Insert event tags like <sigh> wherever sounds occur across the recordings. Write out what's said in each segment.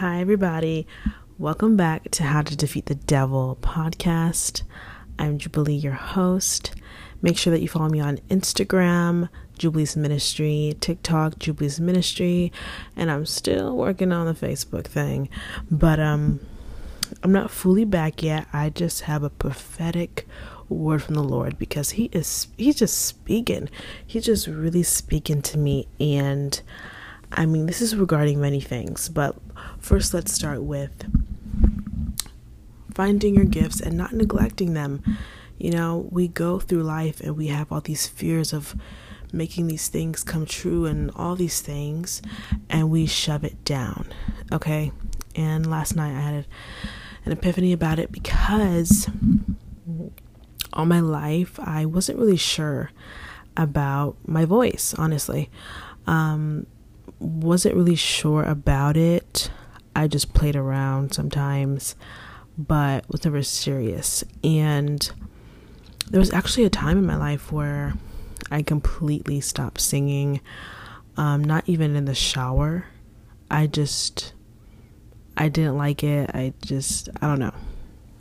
Hi, everybody. Welcome back to How to Defeat the Devil podcast. I'm Jubilee, your host. Make sure that you follow me on Instagram, Jubilee's Ministry, TikTok, Jubilee's Ministry, and I'm still working on the Facebook thing. But um I'm not fully back yet. I just have a prophetic word from the Lord because he is he's just speaking. He's just really speaking to me and I mean, this is regarding many things, but first let's start with finding your gifts and not neglecting them. You know, we go through life and we have all these fears of making these things come true and all these things, and we shove it down. Okay. And last night I had an epiphany about it because all my life I wasn't really sure about my voice, honestly. Um, wasn't really sure about it. I just played around sometimes, but was never serious. And there was actually a time in my life where I completely stopped singing, um, not even in the shower. I just, I didn't like it. I just, I don't know.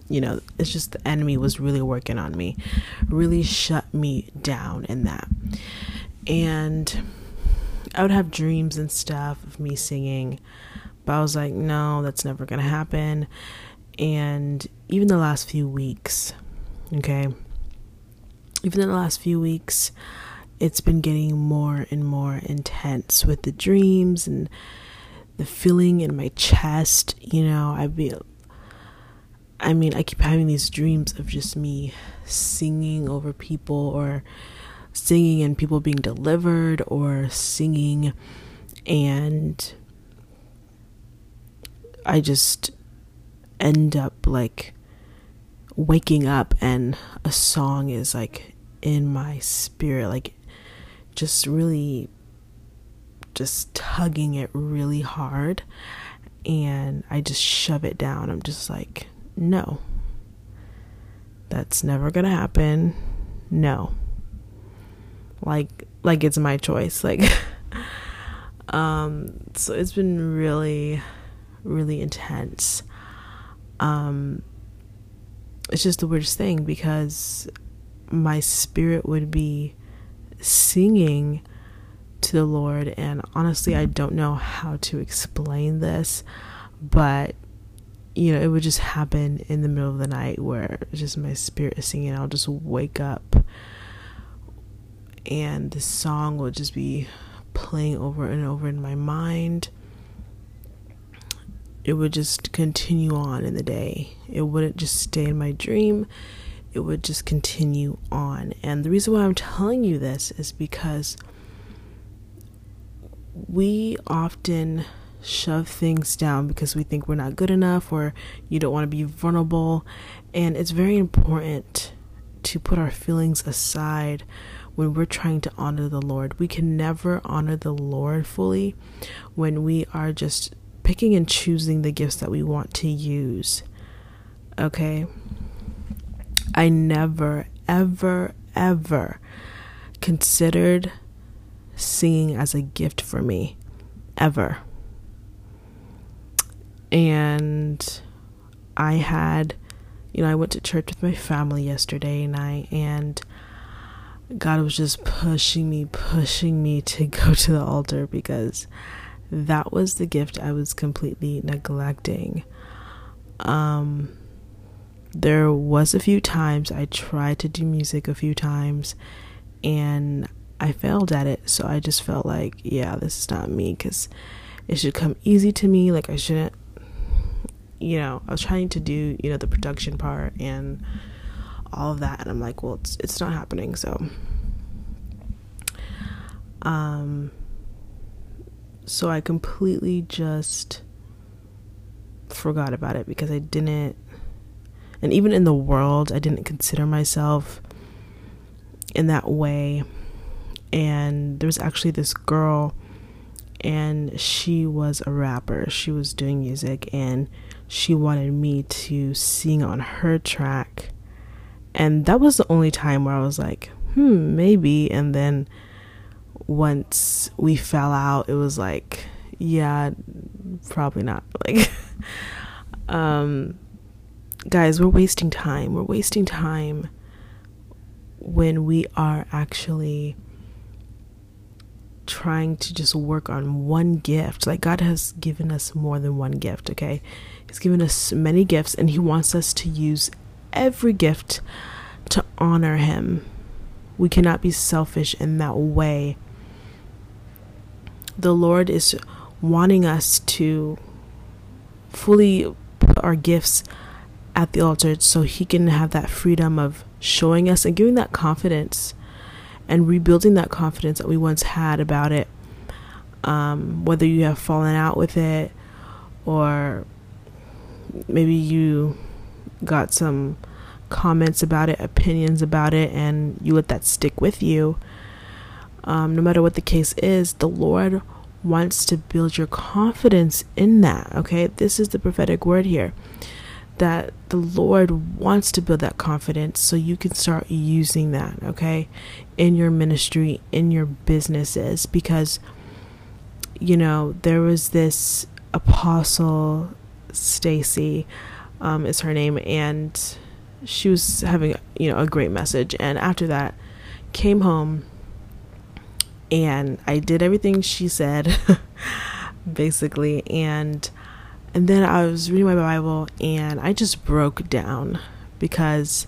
You know, it's just the enemy was really working on me, really shut me down in that. And I would have dreams and stuff of me singing, but I was like, no, that's never to happen. And even the last few weeks, okay, even in the last few weeks, it's been getting more and more intense with the dreams and the feeling in my chest. You know, I be, I mean, I keep having these dreams of just me singing over people or singing and people being delivered or singing and I just end up like waking up and a song is like in my spirit like just really just tugging it really hard and I just shove it down. I'm just like, no. That's never going to happen. No like like it's my choice like <laughs> um so it's been really really intense. Um it's just the weirdest thing because my spirit would be singing to the Lord and honestly I don't know how to explain this but you know it would just happen in the middle of the night where just my spirit is singing I'll just wake up and the song will just be playing over and over in my mind. It would just continue on in the day. It wouldn't just stay in my dream. It would just continue on. And the reason why I'm telling you this is because we often shove things down because we think we're not good enough or you don't want to be vulnerable. And it's very important to put our feelings aside when we're trying to honor the Lord. We can never honor the Lord fully when we are just picking and choosing the gifts that we want to use. Okay? I never, ever, ever considered singing as a gift for me. Ever. And I had, you know, I went to church with my family yesterday night and God was just pushing me, pushing me to <laughs> go to the altar because that was the gift I was completely neglecting. Um, there was a few times I tried to do music a few times and I failed at it. So I just felt like, yeah, this is not me because it should come easy to me. Like I shouldn't, you know, I was trying to do, you know, the production part and all of that and i'm like well it's it's not happening so. Um so i completely just forgot about it because i didn't and even in the world i didn't consider myself in that way. And there was actually this girl and she was a rapper. She was doing music and she wanted me to sing on her track and that was the only time where I was like, hmm, maybe. And then once we fell out, it was like, yeah, probably not. <laughs> Like, um, guys, we're wasting time. We're wasting time when we are actually trying to just work on one gift. Like, God has given us more than one gift, okay? He's given us many gifts, and He wants us to use every gift to honor Him. We cannot be selfish in that way. The Lord is wanting us to fully put our gifts at the altar so He can have that freedom of showing us and giving that confidence and rebuilding that confidence that we once had about it. Um, whether you have fallen out with it or maybe you got some comments about it, opinions about it, and you let that stick with you. Um, no matter what the case is, the Lord wants to build your confidence in that. Okay, this is the prophetic word here that the Lord wants to build that confidence so you can start using that, okay, in your ministry, in your businesses. Because, you know, there was this apostle, Stacy, um, is her name, and she was having, you know, a great message. And after that, came home and I did everything she said, <laughs> basically. And and then I was reading my Bible and I just broke down because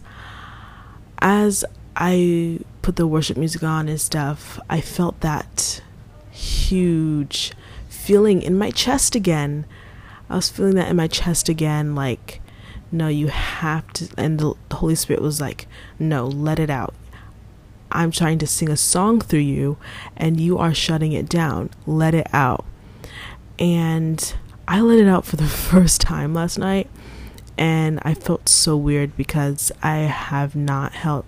as I put the worship music on and stuff, I felt that huge feeling in my chest again. I was feeling that in my chest again, like, no, you have to. And the Holy Spirit was like, no, let it out. I'm trying to sing a song through you, and you are shutting it down. Let it out. And I let it out for the <laughs> first time last night and I felt so weird because I have not held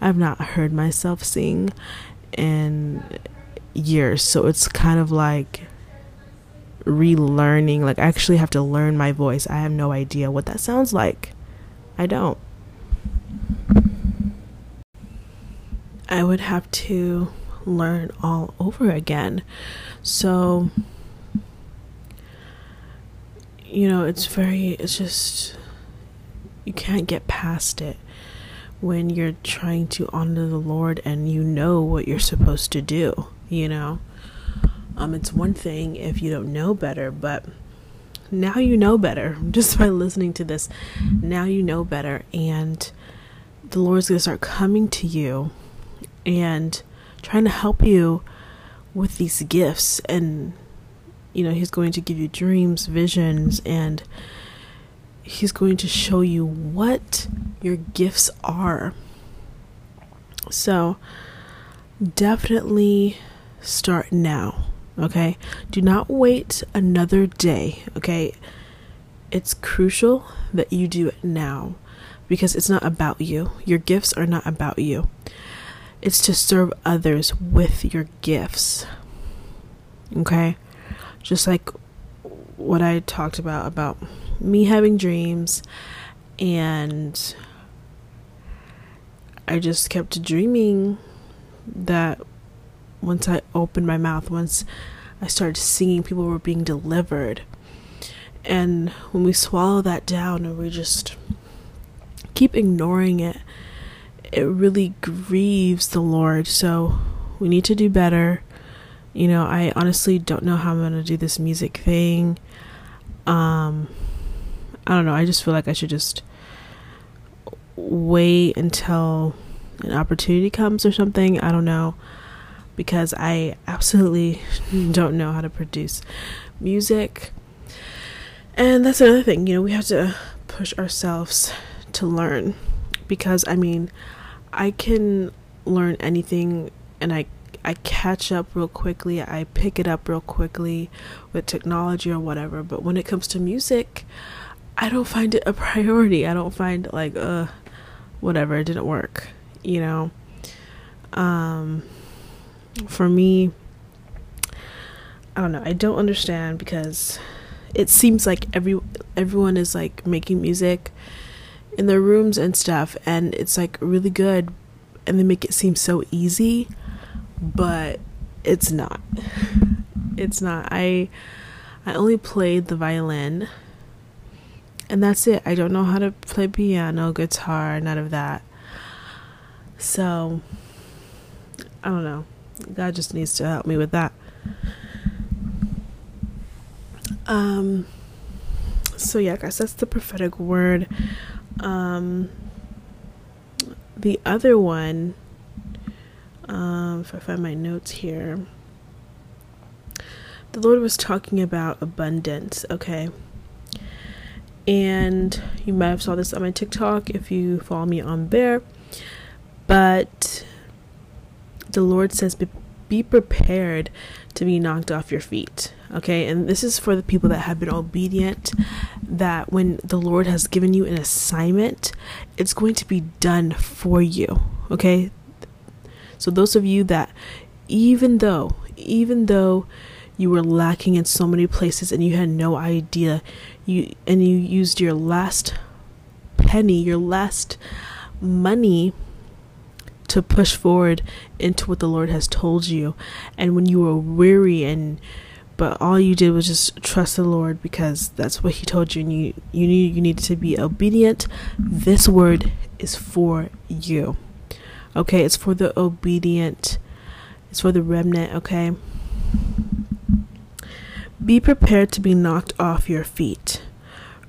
I've not heard myself sing in years. So it's kind of like relearning like I actually have to learn my voice. I have no idea what that sounds like. I don't. I would have to learn all over again. So you know, it's very, it's just, you can't get past it when you're trying to honor the Lord and you know what you're supposed to do, you know. Um, it's one thing if you don't know better, but now you know better <laughs> just by listening to this. Now you know better, and the Lord's going to start coming to you and trying to help you with these gifts and you know, he's going to give you dreams, visions, and he's going to show you what your gifts are. So, definitely start now, okay? Do not wait another day, okay? It's crucial that you do it now because it's not about you. Your gifts are not about you. It's to serve others with your gifts. Okay? just like what I talked about about me having dreams and I just kept dreaming that once I opened my mouth, once I started singing, people were being delivered. And when we swallow that down and we just keep ignoring it, it really grieves the Lord. So we need to do better you know, I honestly don't know how I'm going to do this music thing. Um I don't know. I just feel like I should just wait until an opportunity comes or something. I don't know because I absolutely <laughs> don't know how to produce music. And that's another thing, you know, we have to push ourselves to learn because I mean, I can learn anything and I I catch up real quickly. I pick it up real quickly with technology or whatever. But when it comes to music, I don't find it a <laughs> priority. I don't find like uh whatever, it didn't work, you know. Um for me I don't know. I don't understand because it seems like every everyone is like making music in their rooms and stuff and it's like really good and they make it seem so easy but it's not. it's not. I I only played the violin and that's it. I don't know how to play piano, guitar, none of that. So I don't know. God just needs to help me with that. Um so yeah, guys, that's the prophetic word. Um the other one um if I find my notes here the Lord was talking about abundance, okay? And you might have saw this on my TikTok if you follow me on there. But the Lord says be, be prepared to be knocked off your feet. Okay? And this is for the people that have been obedient that when the Lord has given you an assignment, it's going to be done for you. Okay? So those of you that even though even though you were lacking in so many places and you had no idea you and you used your last penny your last money to push forward into what the lord has told you and when you were weary and but all you did was just trust the lord because that's what he told you and you you knew you needed to be obedient this word is for you okay it's for the obedient it's for the remnant okay be prepared to be knocked off your feet.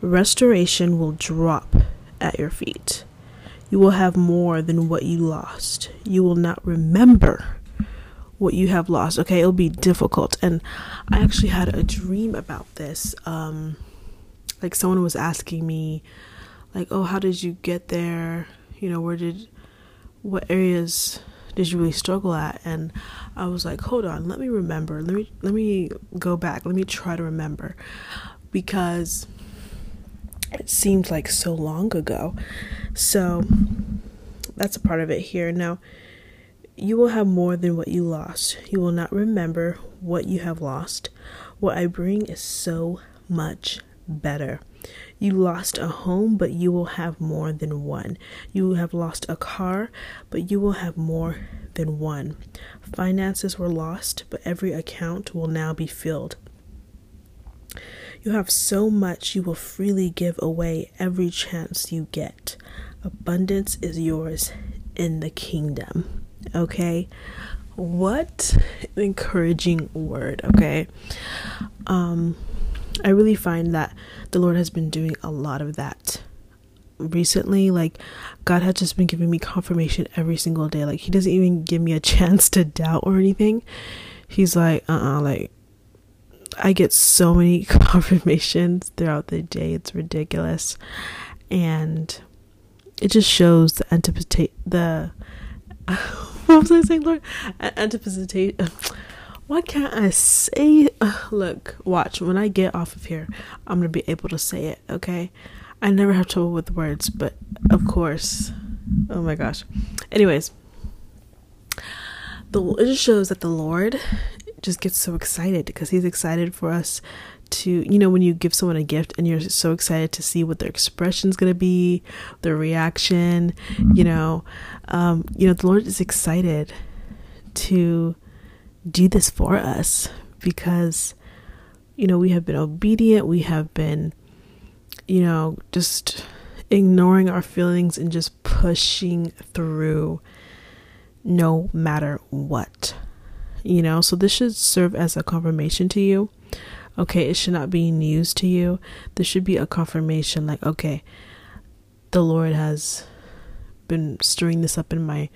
Restoration will drop at your feet. You will have more than what you lost. You will not remember what you have lost. Okay, it'll be difficult. And I actually had a dream about this. Um, like someone was asking me, like, oh, how did you get there? You know, where did, what areas did you really struggle at and i was like hold on let me remember let me let me go back let me try to remember because it seemed like so long ago so that's a part of it here now you will have more than what you lost you will not remember what you have lost what i bring is so much better you lost a home, but you will have more than one. You have lost a car, but you will have more than one. Finances were lost, but every account will now be filled. You have so much you will freely give away every chance you get. Abundance is yours in the kingdom. Okay? What encouraging word, okay? Um I really find that the Lord has been doing a lot of that recently. Like, God has just been giving me confirmation every single day. Like, He doesn't even give me a <laughs> chance to doubt or anything. He's like, uh uh-uh, uh like, I get so many <laughs> confirmations throughout the day. It's ridiculous. And it just shows the anticipate the <laughs> what was I saying, Lord? Anticipate <sighs> why can't I say? <sighs> Look, watch. When I get off of here, I'm gonna be able to say it. Okay. I never have trouble with words, but of course. Oh my gosh. Anyways, the it just shows that the Lord just gets so excited because He's excited for us to you know when you give someone a gift and you're so excited to see what their expression's going to be their reaction you know um you know the lord is excited to do this for us because, you know, we have been obedient, we have been, you know, just ignoring our feelings and just pushing through no matter what. You know, so this should serve as a confirmation to you. Okay, it should not be news to you. This should be a confirmation like, okay, the Lord has been stirring this up in my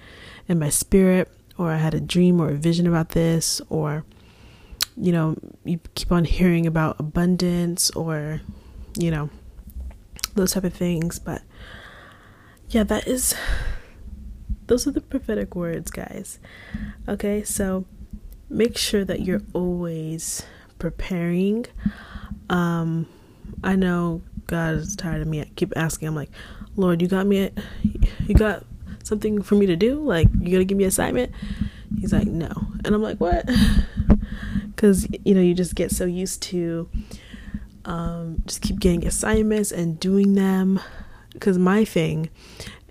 in my spirit or I had a dream or a vision about this, or you know, you keep on hearing about abundance or you know, those type of things. But yeah, that is those are the prophetic words, guys. Okay, so make sure that you're always preparing. Um, I know God is tired of me. I keep asking. I'm like, Lord, you got me. You got something for me to do? Like, you gonna give me assignment? He's like, no. And I'm like, what? <laughs> Because, you know, you just get so used to um, just keep getting assignments and doing them. Because my thing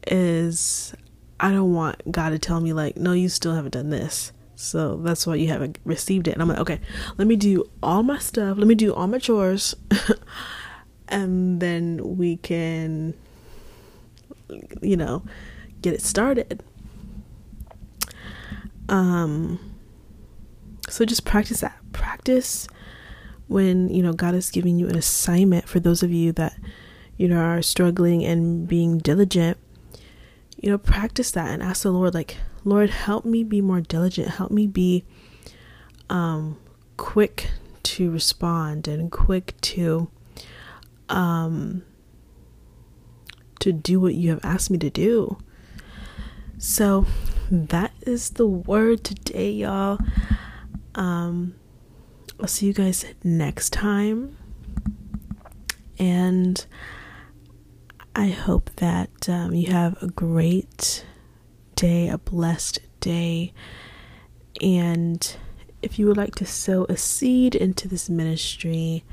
is, I don't want God to tell me, like, no, you still haven't done this. So that's why you haven't received it. And I'm like, okay, let me do all my stuff. Let me do all my chores. <laughs> and then we can, you know, get it started. Um, so just practice that. Practice when, you know, God is giving you an assignment for those of you that, you know, are struggling and being diligent. You know, practice that and ask the Lord, like, Lord, help me be more diligent. Help me be um, quick to respond and quick to um, to do what you have asked me to do. So that is the word today, y'all. Um, I'll see you guys next time. And I hope that um, you have a great day, a blessed day. And if you would like to sow a seed into this ministry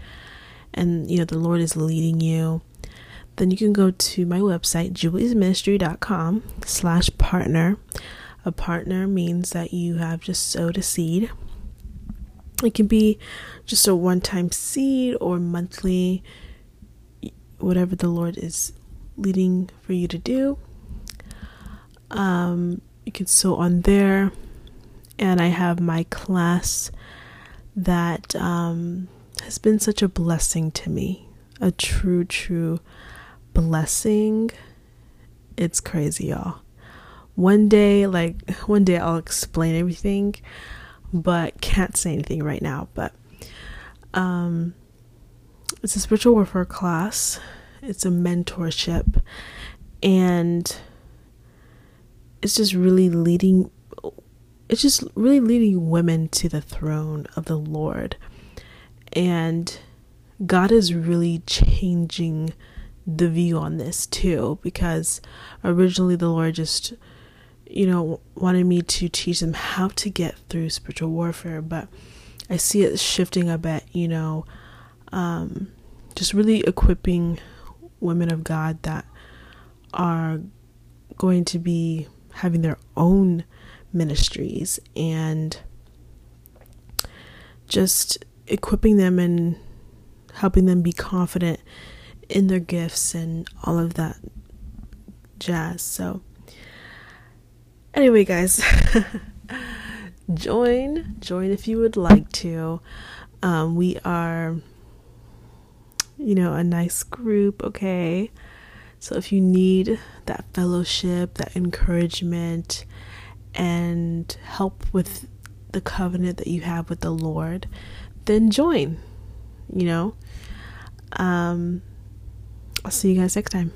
and you know the Lord is leading you, then you can go to my website, jubileesministry.com slash partner. A partner means that you have just sowed a seed. It can be just a one time seed or monthly, whatever the Lord is leading for you to do. Um, you can sow on there. And I have my class that um, has been such a blessing to me. A true, true blessing. It's crazy, y'all. One day, like, one day I'll explain everything, but can't say anything right now. But um, it's a spiritual warfare class, it's a mentorship, and it's just really leading it's just really leading women to the throne of the Lord. And God is really changing the view on this too because originally the Lord just you know wanted me to teach them how to get through spiritual warfare but I see it shifting a bit you know um just really equipping women of God that are going to be having their own ministries and just equipping them and helping them be confident in their gifts and all of that jazz. So, anyway, guys, <laughs> join, join if you would like to. Um, we are, you know, a nice group, okay? So if you need that fellowship, that encouragement, and help with the covenant that you have with the Lord, then join. You know? Um, I'll see you guys next time.